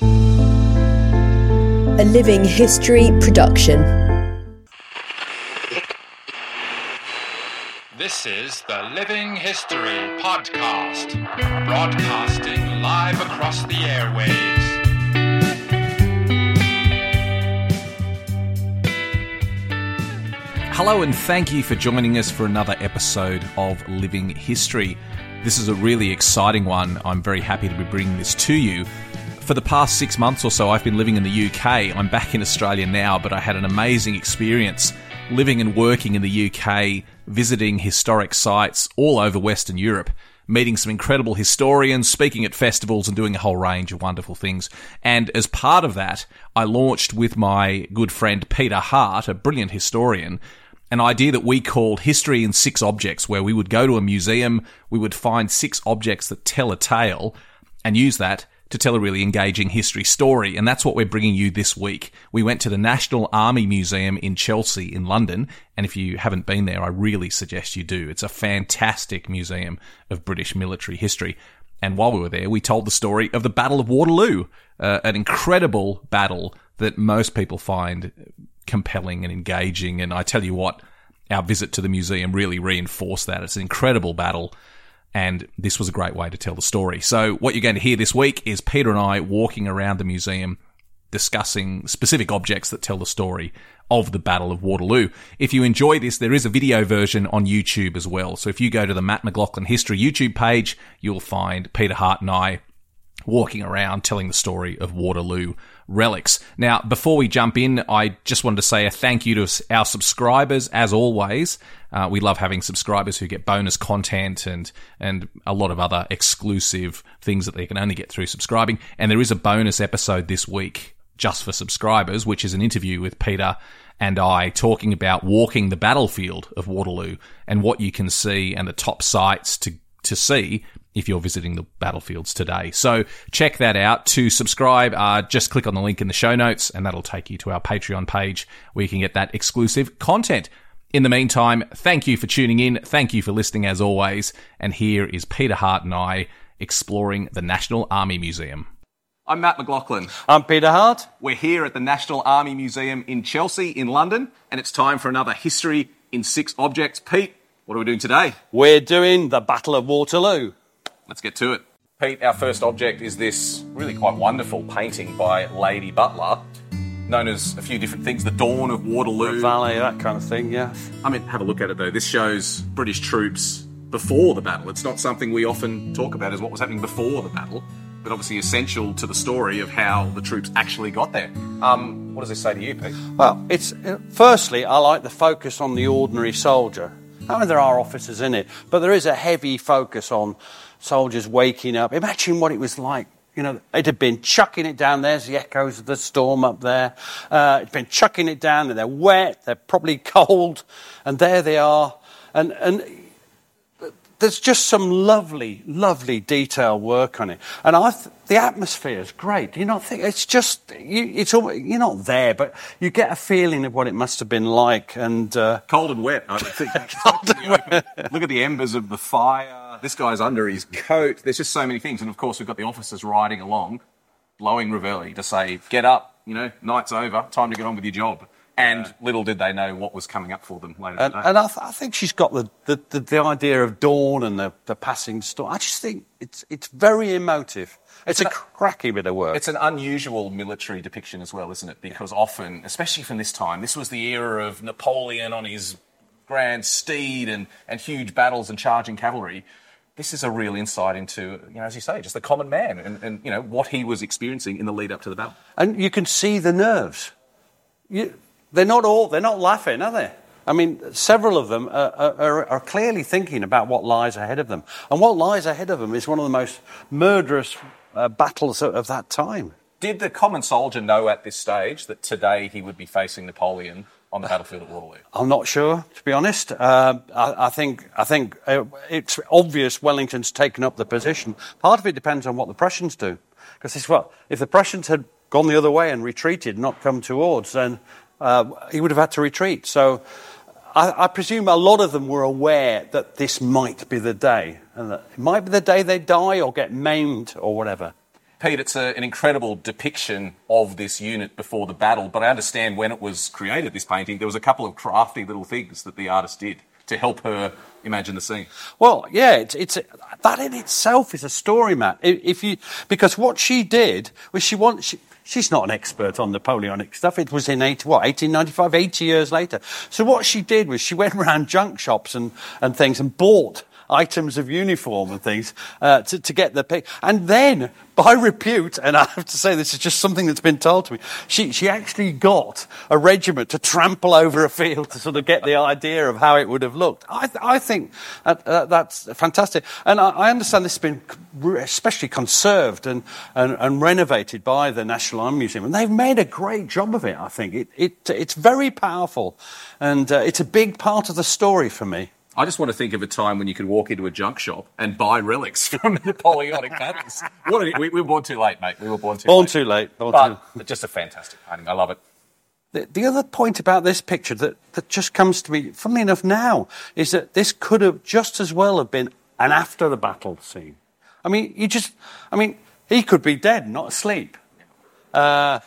A Living History production. This is the Living History Podcast, broadcasting live across the airwaves. Hello, and thank you for joining us for another episode of Living History. This is a really exciting one. I'm very happy to be bringing this to you. For the past six months or so, I've been living in the UK. I'm back in Australia now, but I had an amazing experience living and working in the UK, visiting historic sites all over Western Europe, meeting some incredible historians, speaking at festivals, and doing a whole range of wonderful things. And as part of that, I launched with my good friend Peter Hart, a brilliant historian, an idea that we called History in Six Objects, where we would go to a museum, we would find six objects that tell a tale, and use that to tell a really engaging history story. And that's what we're bringing you this week. We went to the National Army Museum in Chelsea in London. And if you haven't been there, I really suggest you do. It's a fantastic museum of British military history. And while we were there, we told the story of the Battle of Waterloo, uh, an incredible battle that most people find compelling and engaging. And I tell you what, our visit to the museum really reinforced that. It's an incredible battle. And this was a great way to tell the story. So, what you're going to hear this week is Peter and I walking around the museum discussing specific objects that tell the story of the Battle of Waterloo. If you enjoy this, there is a video version on YouTube as well. So, if you go to the Mat McLachlan History YouTube page, you'll find Peter Hart and I walking around telling the story of Waterloo relics. Now, before we jump in, I just wanted to say a thank you to our subscribers, as always. Uh, we love having subscribers who get bonus content and and a lot of other exclusive things that they can only get through subscribing. And there is a bonus episode this week just for subscribers, which is an interview with Peter and I talking about walking the battlefield of Waterloo and what you can see and the top sites to to see if you're visiting the battlefields today. So check that out. To subscribe, uh, just click on the link in the show notes and that'll take you to our Patreon page where you can get that exclusive content. In the meantime, thank you for tuning in. Thank you for listening as always. And here is Peter Hart and I exploring the National Army Museum. I'm Mat McLachlan. I'm Peter Hart. We're here at the National Army Museum in Chelsea, in London, and it's time for another History in Six Objects. Pete, what are we doing today? We're doing the Battle of Waterloo. Let's get to it. Pete, our first object is this really quite wonderful painting by Lady Butler, known as a few different things the Dawn of Waterloo. Reveille, that kind of thing, yeah. I mean, have a look at it though. This shows British troops before the battle. It's not something we often talk about as what was happening before the battle, but obviously essential to the story of how the troops actually got there. Um, what does this say to you, Pete? Well, it's uh, firstly, I like the focus on the ordinary soldier. I mean, there are officers in it, but there is a heavy focus on soldiers waking up. Imagine what it was like. You know, it had been chucking it down. There's the echoes of the storm up there. Uh, it's been chucking it down, and they're wet. They're probably cold, and there they are. And and there's just some lovely, lovely detail work on it. And I, th- the atmosphere is great. You not think it's just you, it's all, you're not there, but you get a feeling of what it must have been like. And uh, Cold and wet, I think. Cold and wet. Look at the embers of the fire. This guy's under his coat. There's just so many things. And of course, we've got the officers riding along, blowing reveille to say, get up, you know, night's over, time to get on with your job. And little did they know what was coming up for them later. And, and I, th- I think she's got the, the, the, the idea of dawn and the, the passing storm. I just think it's, it's very emotive. It's, a an- cracky bit of work. It's an unusual military depiction as well, isn't it? Because often, especially from this time, this was the era of Napoleon on his grand steed and, and huge battles and charging cavalry. This is a real insight into, you know, as you say, just the common man and, and you know what he was experiencing in the lead up to the battle. and you can see the nerves. You, they're not all, they're not laughing, are they? I mean, several of them are, are, are clearly thinking about what lies ahead of them. And what lies ahead of them is one of the most murderous uh, battles of, of that time. Did the common soldier know at this stage that today he would be facing Napoleon on the battlefield at Waterloo? I'm not sure, to be honest. Uh, I, I think I think uh, it's obvious Wellington's taken up the position. Part of it depends on what the Prussians do, because what if the Prussians had gone the other way and retreated, not come towards, then uh, he would have had to retreat. So. I, I presume a lot of them were aware that this might be the day, and that it might be the day they die or get maimed or whatever. Pete, it's a, an incredible depiction of this unit before the battle, but I understand when it was created, this painting, there was a couple of crafty little things that the artist did to help her imagine the scene. Well, yeah, it's, it's that in itself is a story, Matt. If, if you because what she did was she want she, she's not an expert on Napoleonic stuff. It was in 80, what 1895, 80 years later. So what she did was she went around junk shops and and things and bought items of uniform and things uh, to, to get the pic. And then, by repute, and I have to say this is just something that's been told to me, she, she actually got a regiment to trample over a field to sort of get the idea of how it would have looked. I, th- I think uh, uh, that's fantastic. And I, I understand this has been especially conserved and, and, and renovated by the National Army Museum. And they've made a great job of it, I think. It, it, it's very powerful. And uh, it's a big part of the story for me. I just want to think of a time when you could walk into a junk shop and buy relics from Napoleonic battles. What a, we, we were born too late, mate. We were born too Born late. too late. Born too But just a fantastic painting. I love it. The, the other point about this picture that, that just comes to me, funnily enough now, is that this could have just as well have been an after the battle scene. I mean, you just, I mean, he could be dead, not asleep. Uh,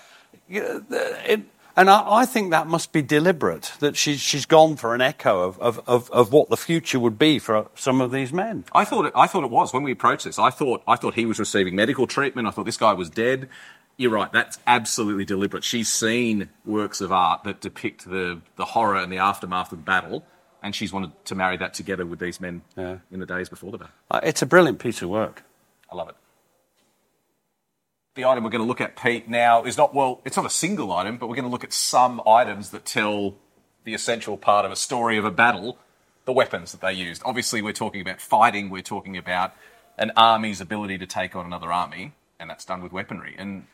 it, and I, I think that must be deliberate, that she's, she's gone for an echo of, of, of, of what the future would be for some of these men. I thought it, I thought it was when we approached this. I thought I thought he was receiving medical treatment. I thought this guy was dead. You're right. That's absolutely deliberate. She's seen works of art that depict the the horror and the aftermath of battle, and she's wanted to marry that together with these men Yeah. in the days before the battle. Uh, it's a brilliant piece of work. I love it. The item we're going to look at, Pete, now is not, well, it's not a single item, but we're going to look at some items that tell the essential part of a story of a battle, the weapons that they used. Obviously, we're talking about fighting, we're talking about an army's ability to take on another army, and that's done with weaponry. And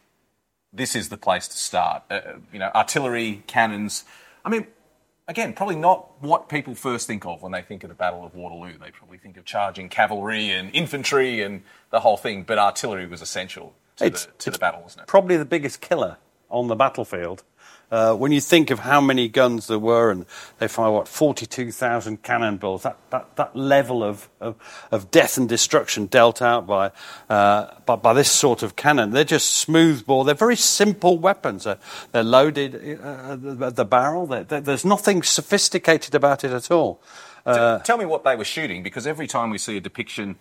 this is the place to start. Uh, you know, artillery, cannons. I mean, again, probably not what people first think of when they think of the Battle of Waterloo. They probably think of charging cavalry and infantry and the whole thing, but artillery was essential to, It's- the, to the battle, wasn't it? probably the biggest killer on the battlefield. Uh, when you think of how many guns there were, and they fire what forty-two thousand cannonballs, that, that, that level of, of, of death and destruction dealt out by, uh, by by this sort of cannon, they're just smoothbore. They're very simple weapons. They're, they're loaded uh, at the, the barrel. They're, they're- there's nothing sophisticated about it at all. T- Tell me what they were shooting, because every time we see a depiction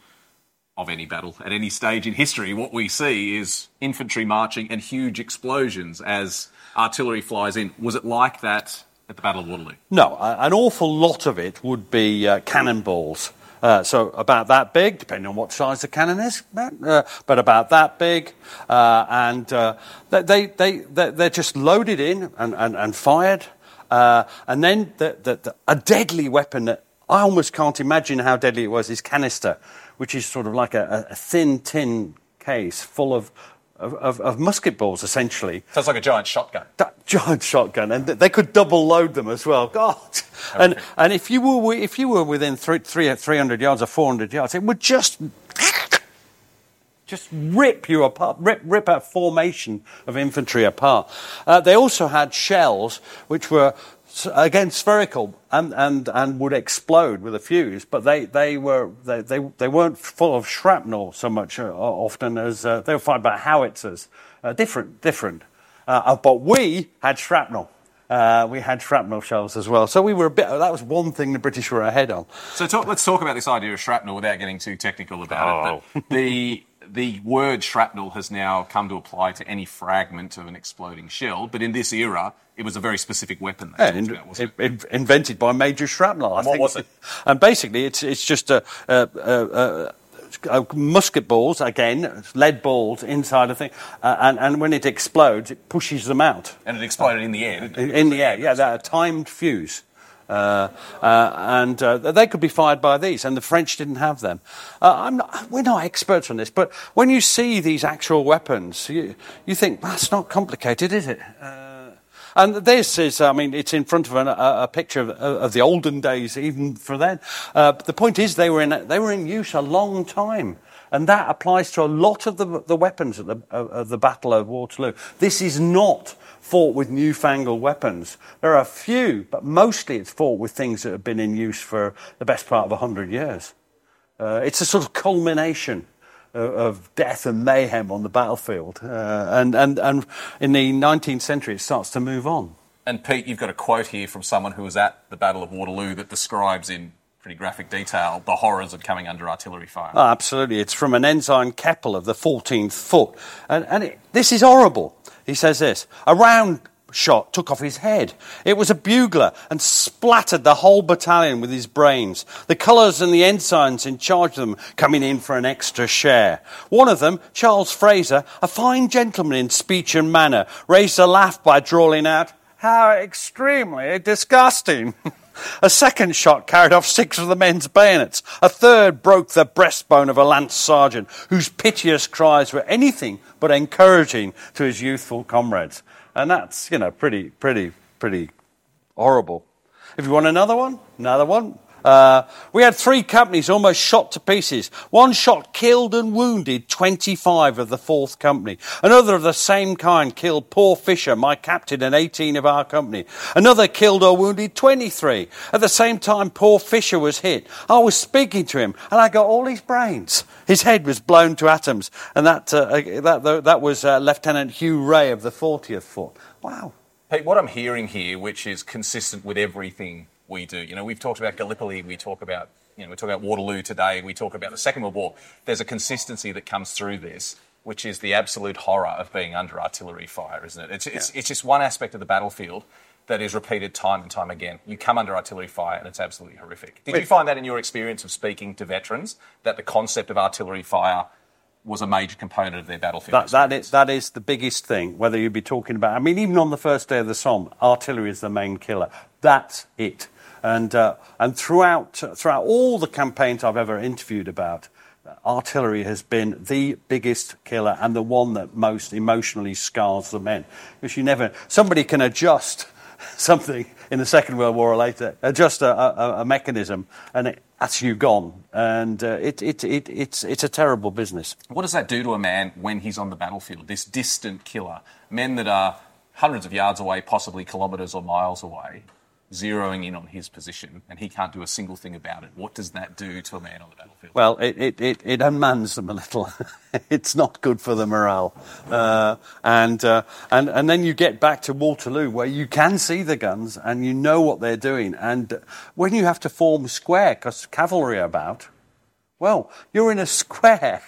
of any battle at any stage in history, what we see is infantry marching and huge explosions as artillery flies in. Was it like that at the Battle of Waterloo? No, an awful lot of it would be uh, cannonballs. Uh, so about that big, depending on what size the cannon is, uh, but about that big, uh, and uh, they, they, they, they're just loaded in and, and, and fired. Uh, and then the, the, the, a deadly weapon that I almost can't imagine how deadly it was is canister, which is sort of like a, a thin tin case full of, of, of, of musket balls, essentially So it's like a giant shotgun. that giant shotgun, and they could double load them as well. God, and and if you were if you were within three, three, 300 yards or 400 yards, it would just just rip you apart, rip rip a formation of infantry apart. Uh, they also had shells which were again spherical and, and, and would explode with a fuse, but they, they were they, they, they weren't full of shrapnel so much uh, often as uh, they were fired by howitzers. Uh, different, different. Uh, uh, but we had shrapnel. Uh, we had shrapnel shells as well. So we were a bit, that was one thing the British were ahead on. So talk, let's talk about this idea of shrapnel without getting too technical about it. But the the word shrapnel has now come to apply to any fragment of an exploding shell, but in this era, it was a very specific weapon. They Yeah, in- about, wasn't in- in- invented by Major Shrapnel. I And what think. was it? And basically, it's it's just a, a, a, a, a musket balls again, lead balls inside a thing, uh, and and when it explodes, it pushes them out And it exploded in the air, in, in the air. Yeah, they're a timed fuse. Uh, uh, and uh, they could be fired by these, and the French didn't have them. Uh, I'm not, we're not experts on this, but when you see these actual weapons, you, you think, that's not complicated, is it? And this is, I mean, it's in front of an, a, a picture of, of the olden days, even for then. Uh, the point is, they were, in, they were in use a long time. And that applies to a lot of the, the weapons at the, of, of the Battle of Waterloo. This is not fought with newfangled weapons. There are a few, but mostly it's fought with things that have been in use for the best part of 100 years. Uh, it's a sort of culmination of, death and mayhem on the battlefield. Uh, and, and, and in the 19th century, it starts to move on. And Pete, you've got a quote here from someone who was at the Battle of Waterloo that describes in pretty graphic detail the horrors of coming under artillery fire. Oh, absolutely. It's from an ensign Keppel of the 14th foot. And, and it, this is horrible. He says this A round shot took off his head. It was a bugler and splattered the whole battalion with his brains. The colours and the ensigns in charge of them coming in for an extra share. One of them, Charles Fraser, a fine gentleman in speech and manner, raised a laugh by drawling out, How extremely disgusting! A second shot carried off six of the men's bayonets. A third broke the breastbone of a lance sergeant, whose piteous cries were anything but encouraging to his youthful comrades. And that's, you know, pretty, pretty, pretty horrible. If you want another one, another one. Uh, we had three companies almost shot to pieces. One shot killed and wounded 25 of the 4th Company. Another of the same kind killed poor Fisher, my captain, and 18 of our company. Another killed or wounded 23. At the same time, poor Fisher was hit. I was speaking to him, and I got all his brains. His head was blown to atoms, and that, uh, that, that was uh, Lieutenant Hugh Wray of the 40th Foot. Wow. Pete, what I'm hearing here, which is consistent with everything we do, you know, we've talked about Gallipoli, we talk about, you know, we talk about Waterloo today, we talk about the Second World War. There's a consistency that comes through this, which is the absolute horror of being under artillery fire, isn't it? It's, it's, it's just one aspect of the battlefield that is repeated time and time again. You come under artillery fire and it's absolutely horrific. Did you find that in your experience of speaking to veterans, that the concept of artillery fire was a major component of their battlefield That, that, is, that is the biggest thing, whether you be talking about, I mean, even on the first day of the Somme, artillery is the main killer. That's it. And, uh, and throughout, throughout all the campaigns I've ever interviewed about, artillery has been the biggest killer and the one that most emotionally scars the men. Because you never, somebody can adjust something in the Second World War or later, adjust a, a, a mechanism, and it, that's you gone. And uh, it, it, it, it's, it's a terrible business. What does that do to a man when he's on the battlefield? This distant killer, men that are hundreds of yards away, possibly kilometres or miles away, zeroing in on his position, and he can't do a single thing about it. What does that do to a man on the battlefield? Well, it, it, it, it unmans them a little. it's not good for the morale. Uh, and, uh, and, and then you get back to Waterloo where you can see the guns and you know what they're doing. And when you have to form square, because cavalry are about, well, you're in a square.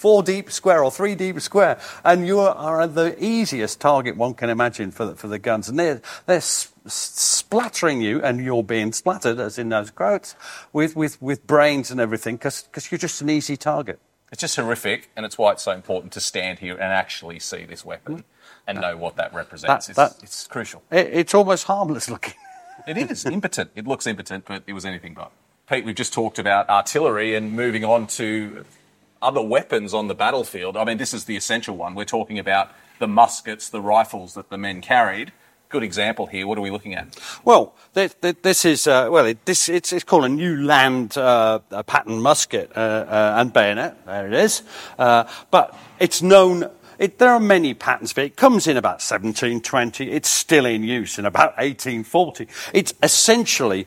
Four deep square or three deep square, and you are the easiest target one can imagine for the, for the guns. And they're, they're splattering you, and you're being splattered, as in those quotes, with, with, with brains and everything, because you're just an easy target. It's just horrific, and it's why it's so important to stand here and actually see this weapon hmm. and know what that represents. That- it's, it's crucial. It, it's almost harmless looking. It is impotent. It looks impotent, but it was anything but. Pete, we've just talked about artillery and moving on to other weapons on the battlefield. I mean, this is the essential one. We're talking about the muskets, the rifles that the men carried. Good example here. What are we looking at? Well, th- th- this is uh, well, this it's, it's called a new land uh, uh, pattern musket uh, uh, and bayonet. There it is, uh, but it's known. It, there are many patterns for it. It comes in about 1720. It's still in use in about 1840. It's essentially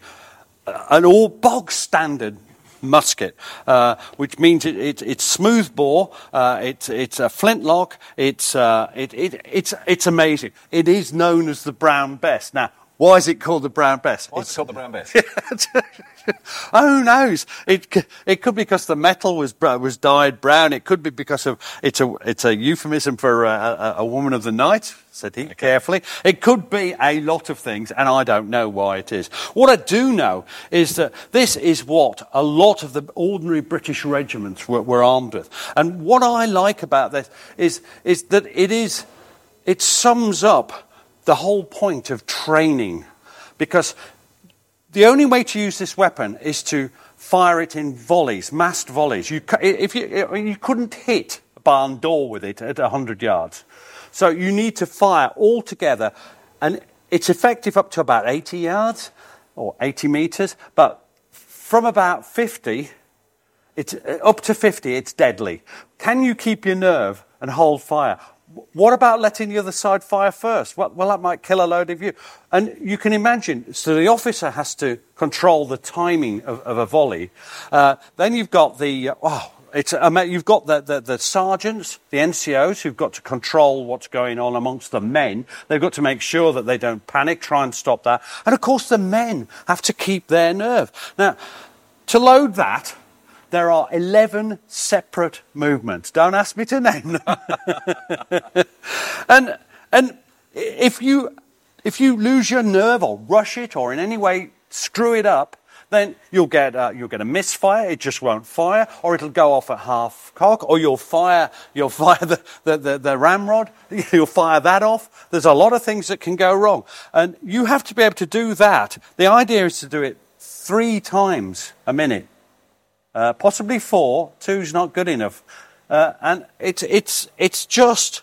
uh, an all bog standard musket, uh, which means it, it, it's smooth bore, uh, it, it's a flintlock, it's, uh, it, it, it's, it's amazing. It is known as the Brown Bess. Now, why is it called the Brown Bess? What's it called the Brown Bess? oh, who knows? It, it could be because the metal was was dyed brown. It could be because of it's a it's a euphemism for uh, a, a, a woman of the night. Said he carefully. It could be a lot of things, and I don't know why it is. What I do know is that this is what a lot of the ordinary British regiments were, were armed with. And what I like about this is is that it is it sums up the whole point of training, because the only way to use this weapon is to fire it in volleys, massed volleys. You, if you, you couldn't hit a barn door with it at 100 yards. So you need to fire all together, and it's effective up to about 80 yards or 80 meters, but from about 50, it's, uh, up to 50, it's deadly. Can you keep your nerve and hold fire? What about letting the other side fire first? Well, well, that might kill a load of you. And you can imagine, so the officer has to control the timing of, of a volley. Uh, then you've got the, uh, oh, it's, um, you've got the, the, the sergeants, the NCOs, who've got to control what's going on amongst the men. They've got to make sure that they don't panic, try and stop that. And of course, the men have to keep their nerve. Now, to load that, there are 11 separate movements. Don't ask me to name them. and, and if, you, if you lose your nerve or rush it or in any way screw it up, then you'll get, uh, you'll get a misfire, it just won't fire, or it'll go off at half cock, or you'll fire, you'll fire the, the, the, the ramrod, you'll fire that off. There's a lot of things that can go wrong. And you have to be able to do that. The idea is to do it three times a minute uh, possibly four. Two's not good enough. Uh, and it's, it's, it's just,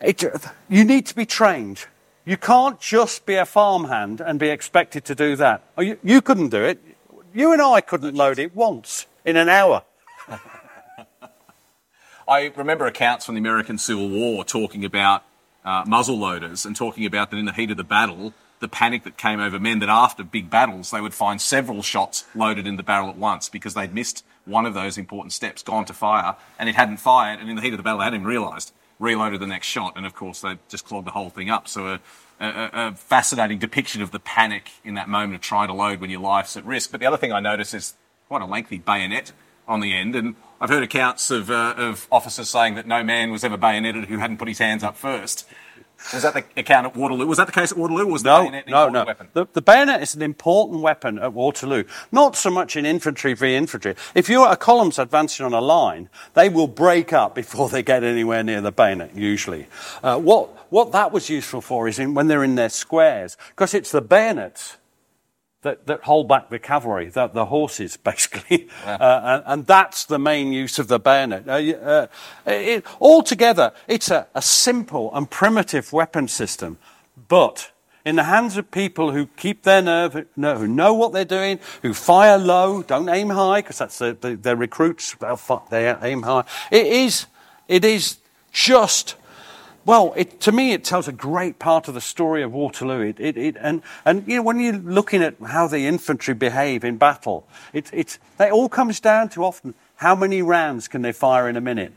it, you need to be trained. You can't just be a farmhand and be expected to do that. Oh, you, you couldn't do it. You and I couldn't load it once in an hour. I remember accounts from the American Civil War talking about uh, muzzle loaders and talking about that in the heat of the battle, the panic that came over men that after big battles they would find several shots loaded in the barrel at once because they'd missed one of those important steps, gone to fire, and it hadn't fired, and in the heat of the battle they hadn't even realised. Reloaded the next shot, and of course they just clogged the whole thing up. So a, a, a fascinating depiction of the panic in that moment of trying to load when your life's at risk. But the other thing I notice is quite a lengthy bayonet on the end, and I've heard accounts of, uh, of officers saying that no man was ever bayoneted who hadn't put his hands up first. Was that the account at Waterloo? Was that the case at Waterloo? Or was the No, bayonet an no, no. weapon? The, the bayonet is an important weapon at Waterloo. Not so much in infantry v infantry. If you're a column's advancing on a line, they will break up before they get anywhere near the bayonet, usually. Uh, what, what that was useful for is in, when they're in their squares, because it's the bayonets that, that hold back the cavalry, the, the horses, basically. Uh, and, and that's the main use of the bayonet. Uh, uh, it, altogether, it's a, a simple and primitive weapon system, but in the hands of people who keep their nerve, who know what they're doing, who fire low, don't aim high, because that's the, the, their recruits, they aim high. It is, it is just well, it, to me, it tells a great part of the story of Waterloo. It, it, and, and you know, when you're looking at how the infantry behave in battle, it, it, it all comes down to often how many rounds can they fire in a minute.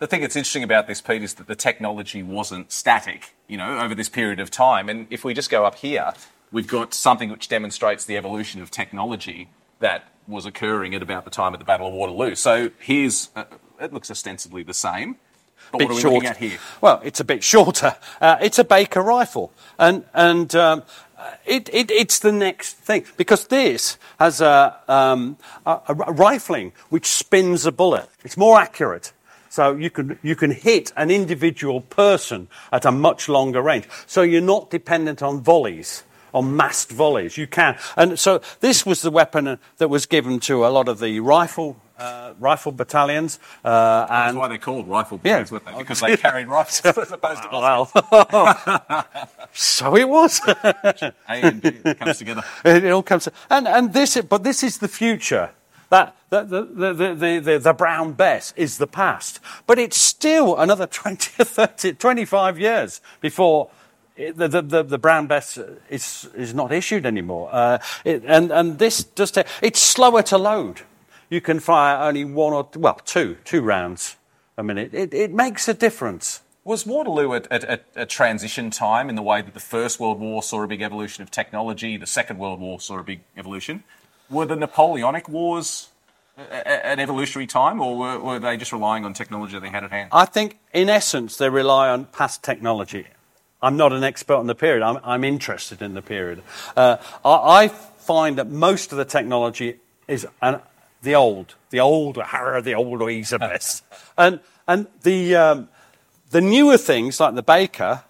The thing that's interesting about this, Pete, is that the technology wasn't static, you know, over this period of time. And if we just go up here, we've got something which demonstrates the evolution of technology that was occurring at about the time of the Battle of Waterloo. So here's, uh, it looks ostensibly the same. But bit what are we short. looking at here? Well, it's a bit shorter. Uh, it's a Baker rifle, and and um, it, it, it's the next thing because this has a, um, a, a rifling which spins a bullet. It's more accurate. So you can, you can hit an individual person at a much longer range. So you're not dependent on volleys, on massed volleys. You can. And so this was the weapon uh, that was given to a lot of the rifle, uh, rifle battalions. Uh, That's and why they're called rifle Yeah. bullets, weren't they? Because they carried rifles as opposed to well, so it was. A and B it comes together. it, it all comes, and and this, but this is the future. That the the, the, the, the, the brown bess is the past, but it's still another 20 30, 25 years before the, the, the brown bess is, is not issued anymore. Uh, it, and, and this does take, it's slower to load. You can fire only one or, well, two, two rounds a minute. It, it makes a difference. Was Waterloo at, at, at a transition time in the way that the First World War saw a big evolution of technology, the Second World War saw a big evolution? Were the Napoleonic Wars a- a- an evolutionary time, or were, were they just relying on technology they had at hand? I think, in essence, they rely on past technology. I'm not an expert on the period. I'm, I'm interested in the period. Uh, I, I find that most of the technology is an, the old, the old, the old Elizabeth, and and the um, the newer things like the Baker.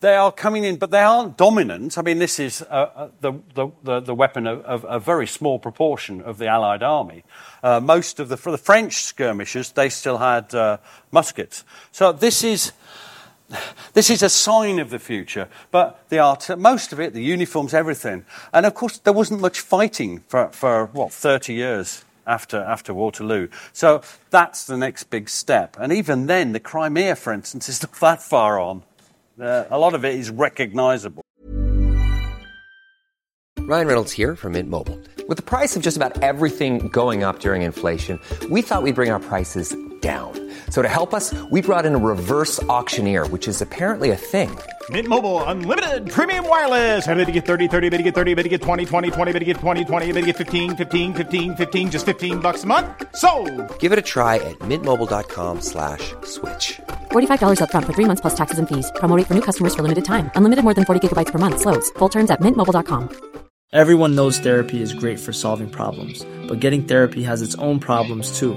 They are coming in, but they aren't dominant. I mean, this is uh, uh, the, the, the, the weapon of, of a very small proportion of the Allied army. Uh, most of the, for the French skirmishers, they still had uh, muskets. So this is, this is a sign of the future, but the art, most of it, the uniforms, everything. And of course, there wasn't much fighting for, for what, 30 years after, after Waterloo. So that's the next big step. And even then, the Crimea, for instance, is not that far on. Uh, a lot of it is recognizable. Ryan Reynolds here from Mint Mobile. With the price of just about everything going up during inflation, we thought we'd bring our prices down. So to help us, we brought in a reverse auctioneer, which is apparently a thing. Mint Mobile unlimited premium wireless. Ready to get 30, 30, bit to get 30, bit to get 20, 20, 20, bit to get 20, 20, bit to get 15, 15, 15, 15 just 15 bucks a month. So, Give it a try at mintmobile.com slash switch. $45 upfront for three months plus taxes and fees. Promo for new customers for limited time. Unlimited more than 40 gigabytes per month. Slows. Full terms at mintmobile.com. Everyone knows therapy is great for solving problems, but getting therapy has its own problems too,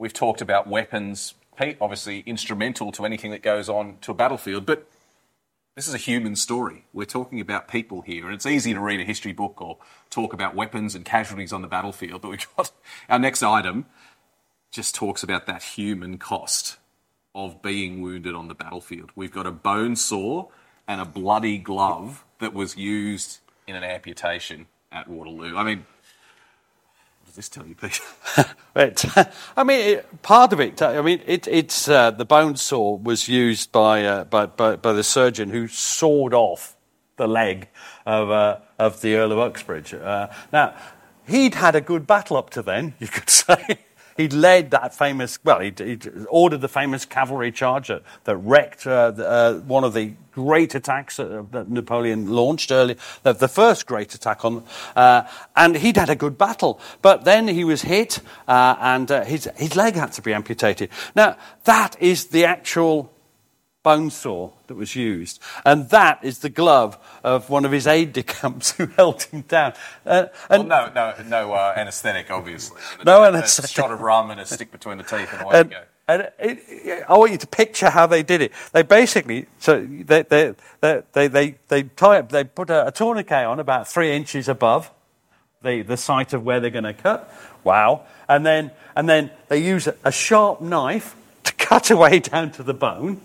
We've talked about weapons, Pete, obviously instrumental to anything that goes on to a battlefield, but this is a human story. We're talking about people here, and it's easy to read a history book or talk about weapons and casualties on the battlefield, but we've got our next item just talks about that human cost of being wounded on the battlefield. We've got a bone saw and a bloody glove that was used in an amputation at Waterloo. I mean, this tell you, Pete? Right. I mean, it, part of it. I mean, it, it's uh, the bone saw was used by, uh, by, by by the surgeon who sawed off the leg of uh, of the Earl of Uxbridge. Uh, now, he'd had a good battle up to then, you could say. He'd led that famous, well, he'd, he'd ordered the famous cavalry charge that, wrecked uh, the, uh, one of the great attacks that, that Napoleon launched early, the, the first great attack on, uh, and he'd had a good battle. But then he was hit, uh, and uh, his, his leg had to be amputated. Now, that is the actual bone saw that was used. And that is the glove of one of his aide de camps who held him down. Uh, and Well, no, no, no uh, anaesthetic, obviously. No A shot of rum and a stick between the teeth, and away and, you go. and it, it- I want you to picture how they did it. They basically, so they, they, they, they, they, they tie up, they put a, a tourniquet on about three inches above the, the site of where they're going to cut. Wow. And then, and then they use a, a sharp knife to cut away down to the bone.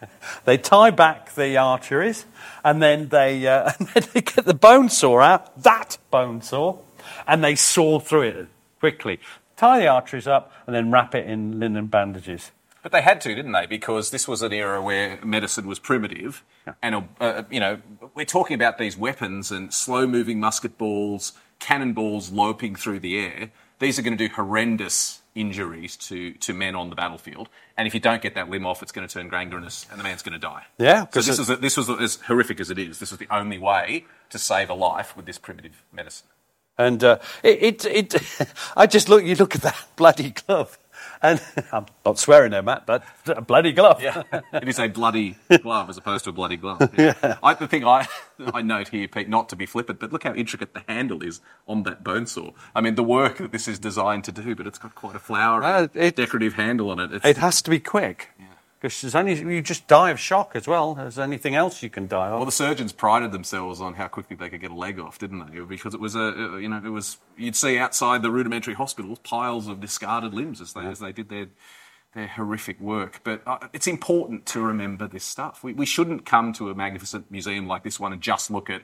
They tie back the arteries, and then they, uh, and then they get the bone saw out, that bone saw, and they saw through it quickly. Tie the arteries up, and then wrap it in linen bandages. But they had to, didn't they? Because this was an era where medicine was primitive, and uh, you know we're talking about these weapons and slow-moving musket balls, cannonballs loping through the air. These are going to do horrendous injuries to, to men on the battlefield, and if you don't get that limb off, it's going to turn gangrenous, and the man's going to die. Yeah, So this it- was this was as horrific as it is. This was the only way to save a life with this primitive medicine. And uh, it, it, it, I just look, you look at that bloody glove, and I'm not swearing there, Matt, but a bloody glove. Yeah, it is a bloody glove as opposed to a bloody glove. Yeah. I, the thing I, I note here, Pete, not to be flippant, but look how intricate the handle is on that bone saw. I mean, the work that this is designed to do, but it's got quite a flowery, Uh, it- decorative handle on it. It's, It has to be quick. Because there's only you just die of shock as well as anything else you can die of. Well, the surgeons prided themselves on how quickly they could get a leg off, didn't they? Because it was a, you know, it was you'd see outside the rudimentary hospitals piles of discarded limbs as they as they did their their horrific work. But uh, it's important to remember this stuff. We, we shouldn't come to a magnificent museum like this one and just look at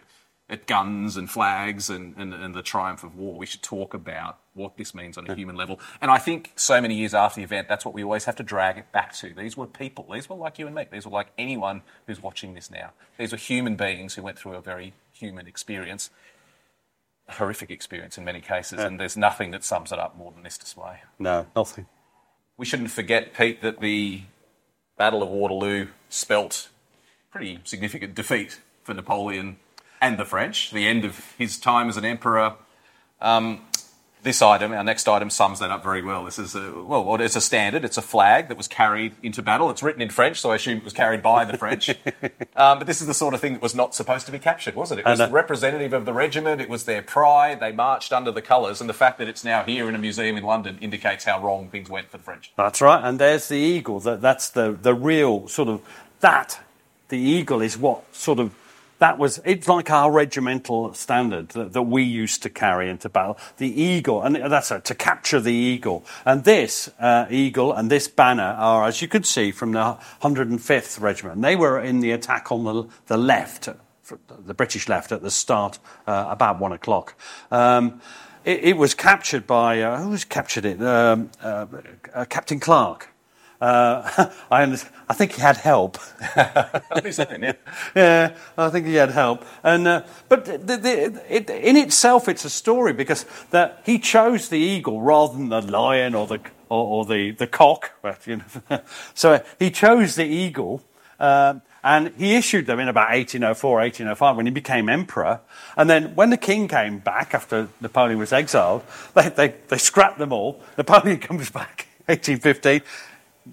at guns and flags and, and, and, the triumph of war. We should talk about what this means on a human level. And I think so many years after the event, that's what we always have to drag it back to. These were people. These were like you and me. These were like anyone who's watching this now. These were human beings who went through a very human experience, a horrific experience in many cases. Yeah. And there's nothing that sums it up more than this display. No, nothing. We shouldn't forget, Pete, that the Battle of Waterloo spelt pretty significant defeat for Napoleon and the French, the end of his time as an emperor. Um, this item, our next item, sums that up very well. This is a, well, it's a standard. It's a flag that was carried into battle. It's written in French, so I assume it was carried by the French. um, but this is the sort of thing that was not supposed to be captured, was it? It was uh, representative of the regiment. It was their pride. They marched under the colours, and the fact that it's now here in a museum in London indicates how wrong things went for the French. That's right. And there's the eagle. That, that's the the real sort of that. The eagle is what sort of that was it's like our regimental standard that, that, we used to carry into battle. The eagle and that's a, to capture the eagle. And this uh, eagle and this banner are as you could see from the 105th regiment. They were in the attack on the, the left the british left at the start uh, about one o'clock. Um, it, it, was captured by uh, who's captured it? Um, uh, captain clark uh, I, I, think he had help. yeah. yeah, I think he had help. And uh, but the, the, it, in itself, it's a story because that he chose the eagle rather than the lion or the or, or the the cock. But, you know, so he chose the eagle. Um, and he issued them in about 1804, 1805 when he became emperor. And then when the king came back after Napoleon was exiled, they, they, they scrapped them all. Napoleon comes back, 1815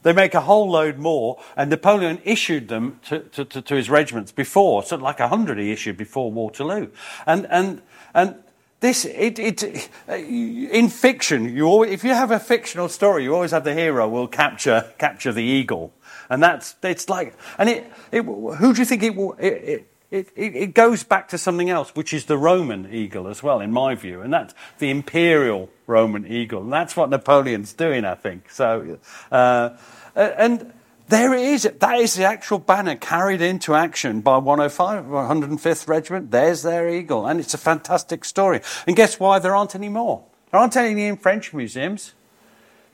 they make a whole load more, and Napoleon issued them to, to, to, to his regiments before, so like a hundred he issued before Waterloo. And, and, and this, it, it, in fiction, you always, if you have a fictional story, you always have the hero will capture, capture the eagle. And that's, it's like, and it, it who do you think it will, it, it it, it, it, goes back to something else, which is the Roman eagle as well, in my view, and that's the imperial Roman eagle. And that's what Napoleon's doing, I think. So, uh, and there it is. That is the actual banner carried into action by 105, 105th Regiment. There's their eagle, and it's a fantastic story. And guess why there aren't any more? There aren't any in French museums.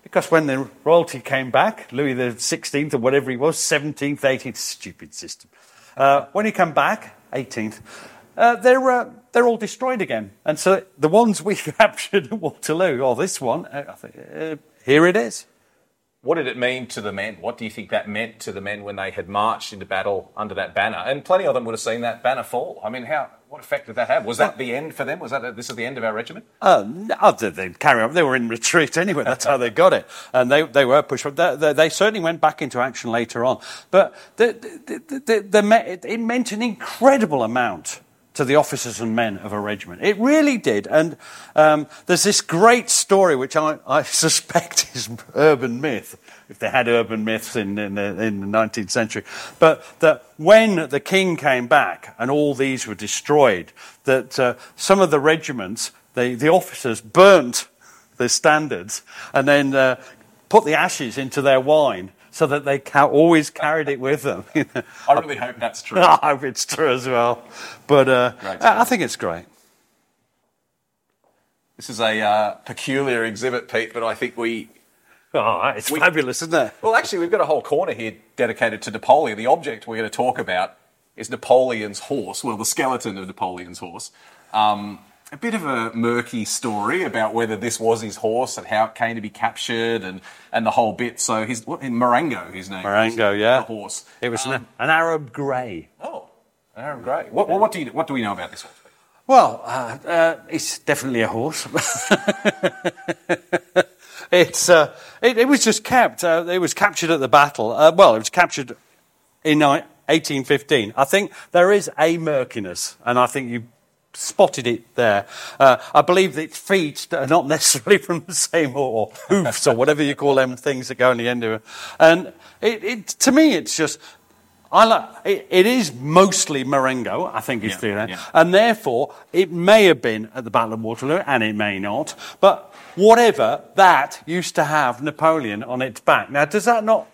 Because when the royalty came back, Louis XVI or whatever he was, 17th, 18th, stupid system. Uh, when he came back, 18th, uh, they're, uh, they're all destroyed again. And so the ones we captured at Waterloo, or this one, uh, uh, here it is. What did it mean to the men? What do you think that meant to the men when they had marched into battle under that banner? And plenty of them would have seen that banner fall. I mean, how what effect did that have? Was that the end for them? Was that a, this is the end of our regiment? Uh, no, they carry on. They were in retreat anyway. That's how they got it, and they they were pushed. They, they, they certainly went back into action later on, but the, the, the, the, it meant an incredible amount to the officers and men of a regiment. It really did. And um, there's this great story, which I, I, suspect is urban myth, if they had urban myths in, in, the, in the 19th century. But that when the king came back and all these were destroyed, that uh, some of the regiments, the, the officers burnt the standards and then uh, put the ashes into their wine so that they ca- always carried it with them. I really hope that's true. I hope it's true as well. But uh, I think it's great. This is a uh, peculiar exhibit, Pete, but I think we. Oh, it's we, fabulous, isn't it? Well, actually, we've got a whole corner here dedicated to Napoleon. The object we're going to talk about is Napoleon's horse, well, the skeleton of Napoleon's horse. Um, a bit of a murky story about whether this was his horse and how it came to be captured and, and the whole bit. So his what, Marengo, his name. Marengo, yeah. The horse. It was um, an, an, Arab grey. Oh, an Arab grey. What, yeah. what, do you, what do we know about this horse? Well, uh, uh, it's definitely a horse. it's uh, it, it, was just kept. Uh, it was captured at the battle. Uh, well, it was captured in 1815. I think there is a murkiness, and I think you spotted it there. Uh, I believe that its feet are not necessarily from the same, or, or hoofs, or whatever you call them things that go on the end of it. And it, it, to me, it's just I like, it, it is mostly Marengo, I think is Yeah, doing yeah. And therefore, it may have been at the Battle of Waterloo, and it may not. But whatever, that used to have Napoleon on its back. Now, does that not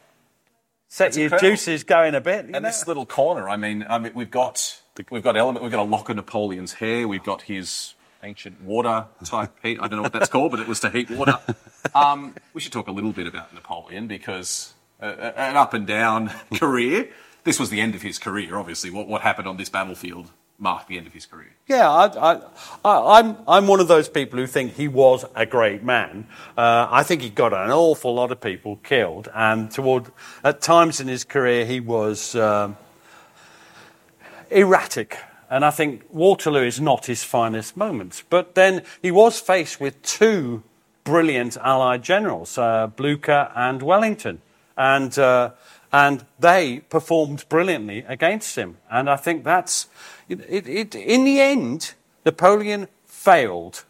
set That's your incredible. juices going a bit? And know? this little corner, I mean, I mean, we've got we've got element, we've got a lock of Napoleon's hair, we've got his ancient water type heat. I don't know what that's called, but it was to heat water. Um, we should talk a little bit about Napoleon because uh, an up and down career. This was the end of his career, obviously. What what happened on this battlefield marked the end of his career. Yeah, I, I, I'm, I'm one of those people who think he was a great man. Uh, I think he got an awful lot of people killed, and toward at times in his career he was um, erratic. And I think Waterloo is not his finest moment. But then he was faced with two brilliant Allied generals, uh, Blucher and Wellington. And, uh, and they performed brilliantly against him. And I think that's, it, it, it, in the end, Napoleon failed.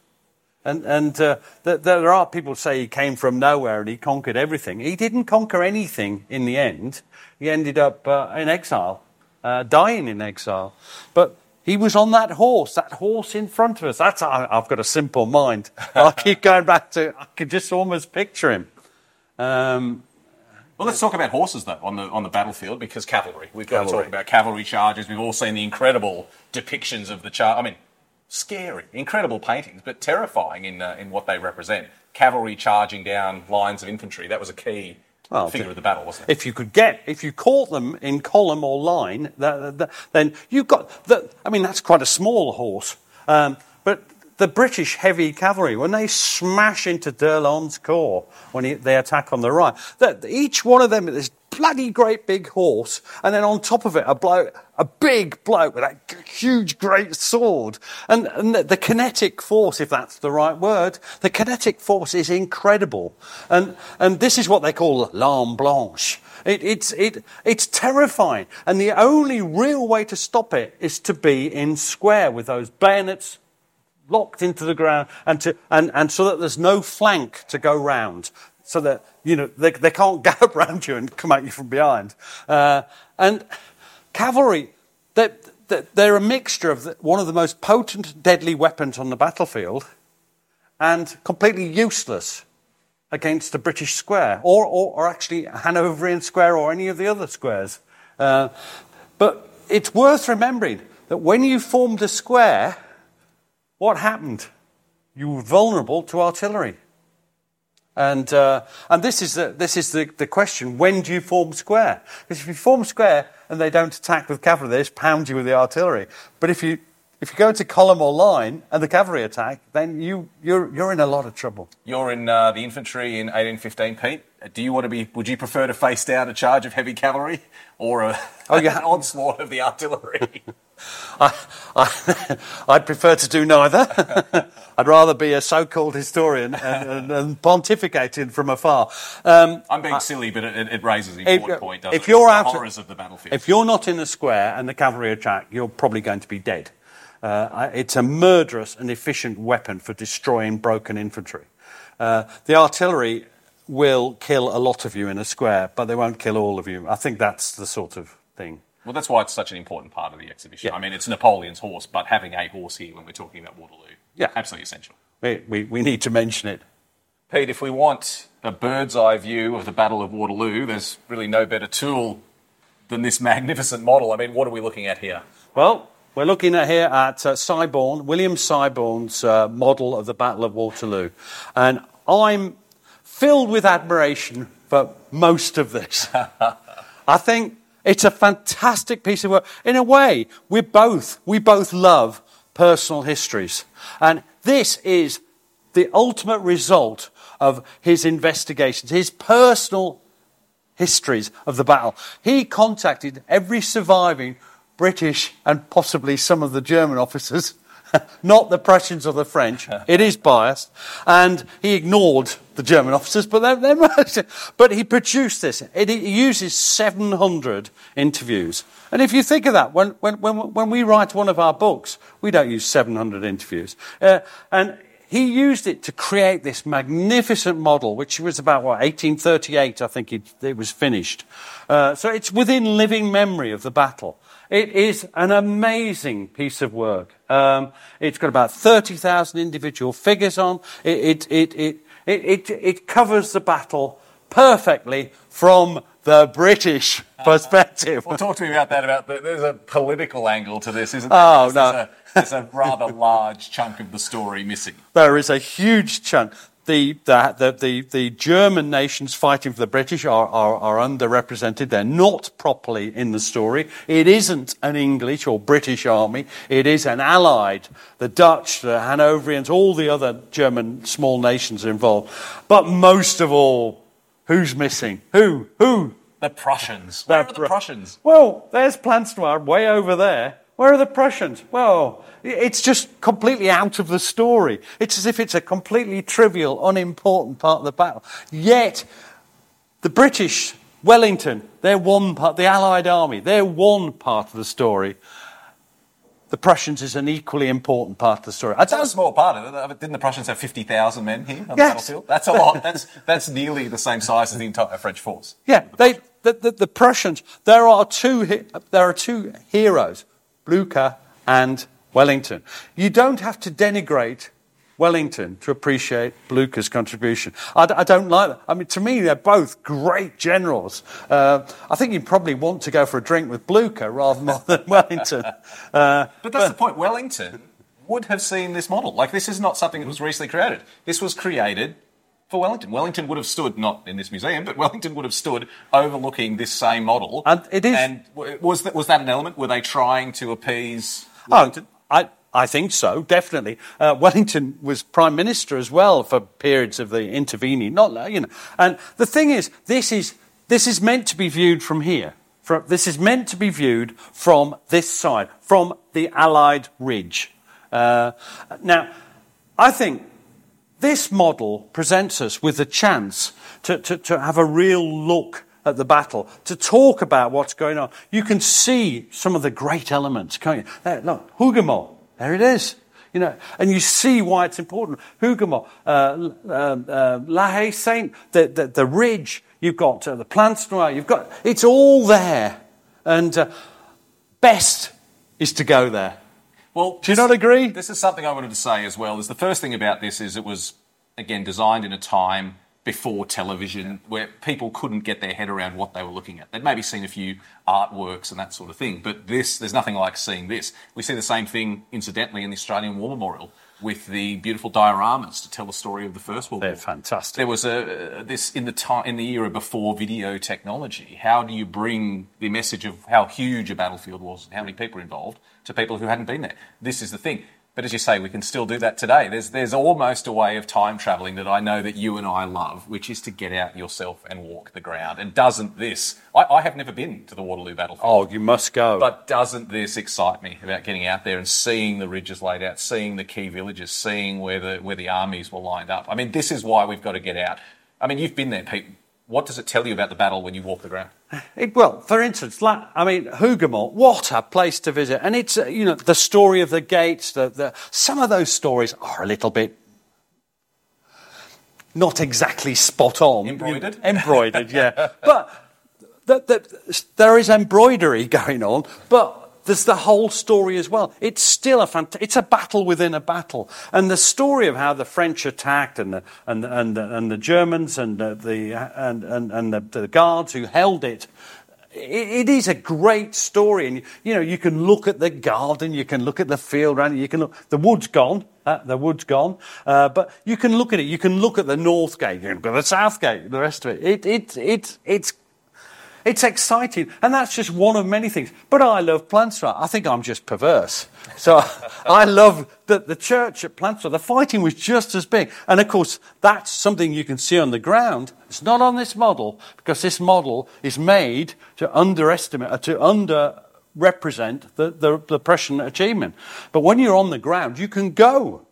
And, and uh, th- there are people who say he came from nowhere and he conquered everything. He didn't conquer anything in the end. He ended up uh, in exile, uh, dying in exile. But he was on that horse, that horse in front of us. That's I, I've got a simple mind. I keep going back to. I can just almost picture him. Um, Well, let's talk about horses though on the on the battlefield because cavalry. We've got to talk about cavalry charges. We've all seen the incredible depictions of the charge. I mean, scary, incredible paintings, but terrifying in uh, in what they represent. Cavalry charging down lines of infantry. That was a key Well, figure of the battle, wasn't it? if you could get, if you caught them in column or line, that, that, then you've got. The, I mean, that's quite a small horse. Um, but the British heavy cavalry, when they smash into d'Erlon's corps when he, they attack on the right, that each one of them is bloody great big horse, and then on top of it, a bloke, a big bloke with a huge great sword, and, and the, the kinetic force, if that's the right word, the kinetic force is incredible, and and this is what they call l'arme blanche. It, it's, it, it's terrifying. And the only real way to stop it is to be in square with those bayonets locked into the ground and, to, and, and so that there's no flank to go round. So that, you know, they, they can't gallop round you and come at you from behind. Uh, and cavalry, they're, they're- a mixture of the, one of the most potent, deadly weapons on the battlefield and completely useless against the British square, or, or, or actually Hanoverian square, or any of the other squares. Uh, but it's worth remembering that when you formed a square, what happened? You were vulnerable to artillery. And, uh, and this is, the, this is the, the question when do you form square? Because if you form square and they don't attack with cavalry, they just pound you with the artillery. But if you, if you go into column or line and the cavalry attack, then you, you're, you're in a lot of trouble. You're in uh, the infantry in 1815, Pete. Do you want to be? Would you prefer to face down a charge of heavy cavalry or a, Oh, yeah. an onslaught of the artillery? I, I, I'd prefer to do neither. I'd rather be a so-called historian and, and, and pontificating from afar. Um, I'm being silly, but it, it raises an if, important point. Doesn't if it? you're the out, horrors of the battlefield. if you're not in the square and the cavalry attack, you're probably going to be dead. Uh, it's a murderous and efficient weapon for destroying broken infantry. Uh, the artillery will kill a lot of you in a square, but they won't kill all of you. I think that's the sort of thing. Well, that's why it's such an important part of the exhibition. Yeah. I mean, it's Napoleon's horse, but having a horse here when we're talking about Waterloo, Yeah. absolutely essential. We, we, we need to mention it. Pete, if we want a bird's eye view of the Battle of Waterloo, there's really no better tool than this magnificent model. I mean, what are we looking at here? Well, we're looking at here at uh, Siborne, William Siborne's uh, model of the Battle of Waterloo. And I'm filled with admiration for most of this. I think it's a fantastic piece of work. In a way, we both, we both love personal histories. And this is the ultimate result of his investigations, his personal histories of the battle. He contacted every surviving British and possibly some of the German officers, not the Prussians or the French. It is biased. And he ignored the German officers, but, they're, they're but he produced this. It, he uses 700 interviews. And if you think of that, when, when, when, when we write one of our books, We don't use 700 interviews. Uh, and he used it to create this magnificent model, which was about, what, 1838, I think it, it was finished. Uh, so it's within living memory of the battle. It is an amazing piece of work. Um, it's got about 30,000 individual figures on. It, it, it, it, it, covers the battle perfectly from the British perspective. well, talk to me about that. About the, there's a political angle to this, isn't there? Oh no, there's a, there's a rather large chunk of the story missing. There is a huge chunk the, the, the, the, German nations fighting for the British are, are, are, underrepresented. They're not properly in the story. It isn't an English or British army. It is an allied. The Dutch, the Hanoverians, all the other German small nations involved. But most of all, who's missing? Who? Who? The Prussians. Where are the Prussians? Well, there's Plancenoit way over there. Where are the Prussians? Well, it's just completely out of the story. It's as if it's a completely trivial, unimportant part of the battle. Yet, the British, Wellington, they're one part, the Allied army, they're one part of the story. The Prussians is an equally important part of the story. That's a small part of it. Didn't the Prussians have 50,000 men here on yes. the battlefield? That's a lot. That's, that's nearly the same size as the entire French force. Yeah, the, they, the, the, the Prussians, there are two, there are two heroes Blucher and Wellington. You don't have to denigrate Wellington to appreciate Blucher's contribution. I, I, don't like that. I mean, to me, they're both great generals. Uh, I think you'd probably want to go for a drink with Blucher rather than Wellington. Uh, but that's but, the point. Wellington would have seen this model. Like, this is not something that was recently created. This was created for Wellington. Wellington would have stood, not in this museum, but Wellington would have stood overlooking this same model. And it is. And was that, was that an element? Were they trying to appease Wellington? Oh, I, I think so, definitely. Uh, Wellington was prime minister as well for periods of the intervening. Not, you know. And the thing is, this is, this is meant to be viewed from here. From, this is meant to be viewed from this side, from the Allied ridge. Uh, now, I think this model presents us with a chance to, to, to have a real look at the battle, to talk about what's going on. You can see some of the great elements. Can't you? There, look, Hougoumont, there it is. You know, and you see why it's important. Hougoumont, uh, uh, uh, La Haye Sainte, the, the, the, ridge, you've got uh, the Plancenoit, you've got, it's all there. And uh, best is to go there. Well, do you not agree? This is something I wanted to say as well. Is the first thing about this is it was again designed in a time before television where people couldn't get their head around what they were looking at. They'd maybe seen a few artworks and that sort of thing, but this, there's nothing like seeing this. We see the same thing, incidentally, in the Australian War Memorial with the beautiful dioramas to tell the story of the First World They're War. They're fantastic. There was a, uh, this in the time in the era before video technology. How do you bring the message of how huge a battlefield was and how many people were involved to people who hadn't been there? This is the thing. But as you say, we can still do that today. There's, there's almost a way of time traveling that I know that you and I love, which is to get out yourself and walk the ground. And doesn't this, I, I have never been to the Waterloo battlefield. Oh, you must go. But doesn't this excite me about getting out there and seeing the ridges laid out, seeing the key villages, seeing where the, where the armies were lined up? I mean, this is why we've got to get out. I mean, you've been there, Pete. What does it tell you about the battle when you walk the ground? It, well, for instance, I mean, Hougoumont, what a place to visit. And it's, uh, you know, the story of the gates, the, the, some of those stories are a little bit not exactly spot on. Embroidered? Embroidered, yeah. but the, there is embroidery going on, but there's the whole story as well. It's still a fant- it's a battle within a battle. And the story of how the French attacked and the, and, and, and the Germans and the, the and, and, and the, the guards who held it, it, it is a great story. And, you know, you can look at the garden, you can look at the field around it, you can look, the wood's gone, uh, the wood's gone, uh, but you can look at it, you can look at the north gate, you can look at the south gate, the rest of it. It, it, it, it's it's exciting, and that's just one of many things. But I love Plancenoit. I think I'm just perverse. So I love that the church at Plancenoit, the fighting was just as big. And of course, that's something you can see on the ground. It's not on this model, because this model is made to underestimate, uh, to under represent the, the, the Prussian achievement. But when you're on the ground, you can go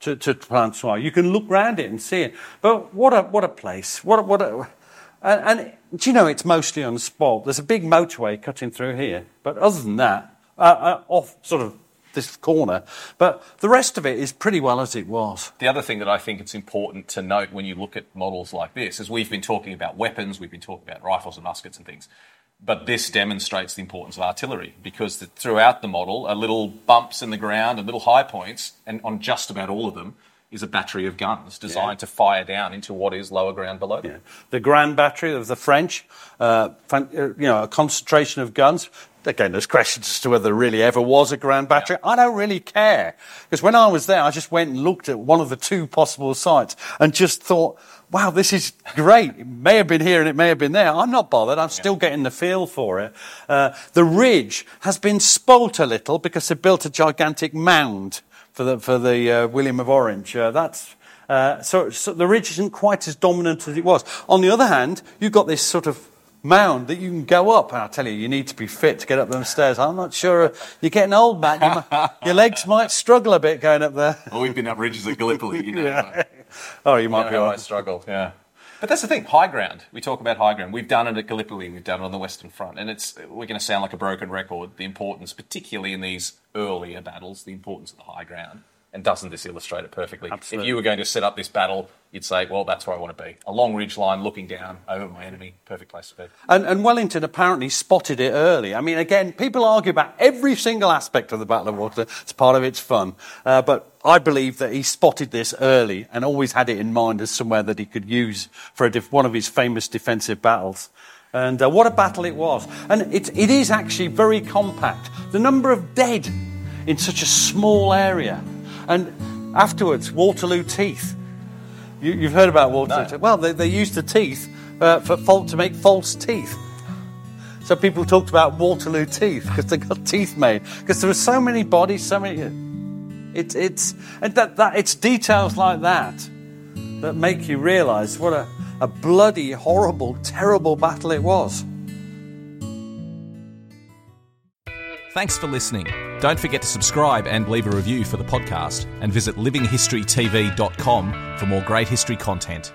to, to Plancenoit. You can look round it and see it. But what a, what a place. What a, what a, and, and do you know it's mostly on spot? There's a big motorway cutting through here, but other than that, uh, uh, off sort of this corner, but the rest of it is pretty well as it was. The other thing that I think it's important to note when you look at models like this is we've been talking about weapons, we've been talking about rifles and muskets and things, but this demonstrates the importance of artillery because the, throughout the model are little bumps in the ground and little high points, and on just about all of them is a battery of guns designed to fire down into what is lower ground below them. The Grand Battery of the French, uh, uh, you know, a concentration of guns. Again, there's questions as to whether there really ever was a Grand Battery. I don't really care. Because when I was there, I just went and looked at one of the two possible sites and just thought, wow, this is great. It may have been here and it may have been there. I'm not bothered. I'm still getting the feel for it. Uh, the ridge has been spoilt a little because they built a gigantic mound for the, for the uh, William of Orange. Uh, that's, uh, so, so the ridge isn't quite as dominant as it was. On the other hand, you've got this sort of mound that you can go up. And I tell you, you need to be fit to get up them stairs. I'm not sure. uh, You're getting old, Mat. You might, your legs might struggle a bit going up there. Well, we've been up ridges at Gallipoli, you know. Oh, you might You be know all I struggle. Yeah. But that's the thing, high ground. We talk about high ground. We've done it at Gallipoli. We've done it on the Western Front, and it's we're going to sound like a broken record. The importance, particularly in these earlier battles, the importance of the high ground. And doesn't this illustrate it perfectly? Absolutely. If you were going to set up this battle, you'd say, "Well, that's where I want to be. A long ridge line, looking down over my enemy. Perfect place to be." And, and Wellington apparently spotted it early. I mean, again, people argue about every single aspect of the Battle of Waterloo. It's part of its fun. Uh, but I believe that he spotted this early and always had it in mind as somewhere that he could use for a def- one of his famous defensive battles. And uh, what a battle it was. And it, it is actually very compact. The number of dead in such a small area. And afterwards, Waterloo Teeth. You, you've heard about Waterloo No. Teeth. Well, they, they used the teeth uh, for fal- to make false teeth. So people talked about Waterloo teeth because they got teeth made because there were so many bodies, so many. It, it's and that, that it's details like that that make you realise what a, a bloody, horrible, terrible battle it was. Thanks for listening. Don't forget to subscribe and leave a review for the podcast, and visit livinghistorytv.com for more great history content.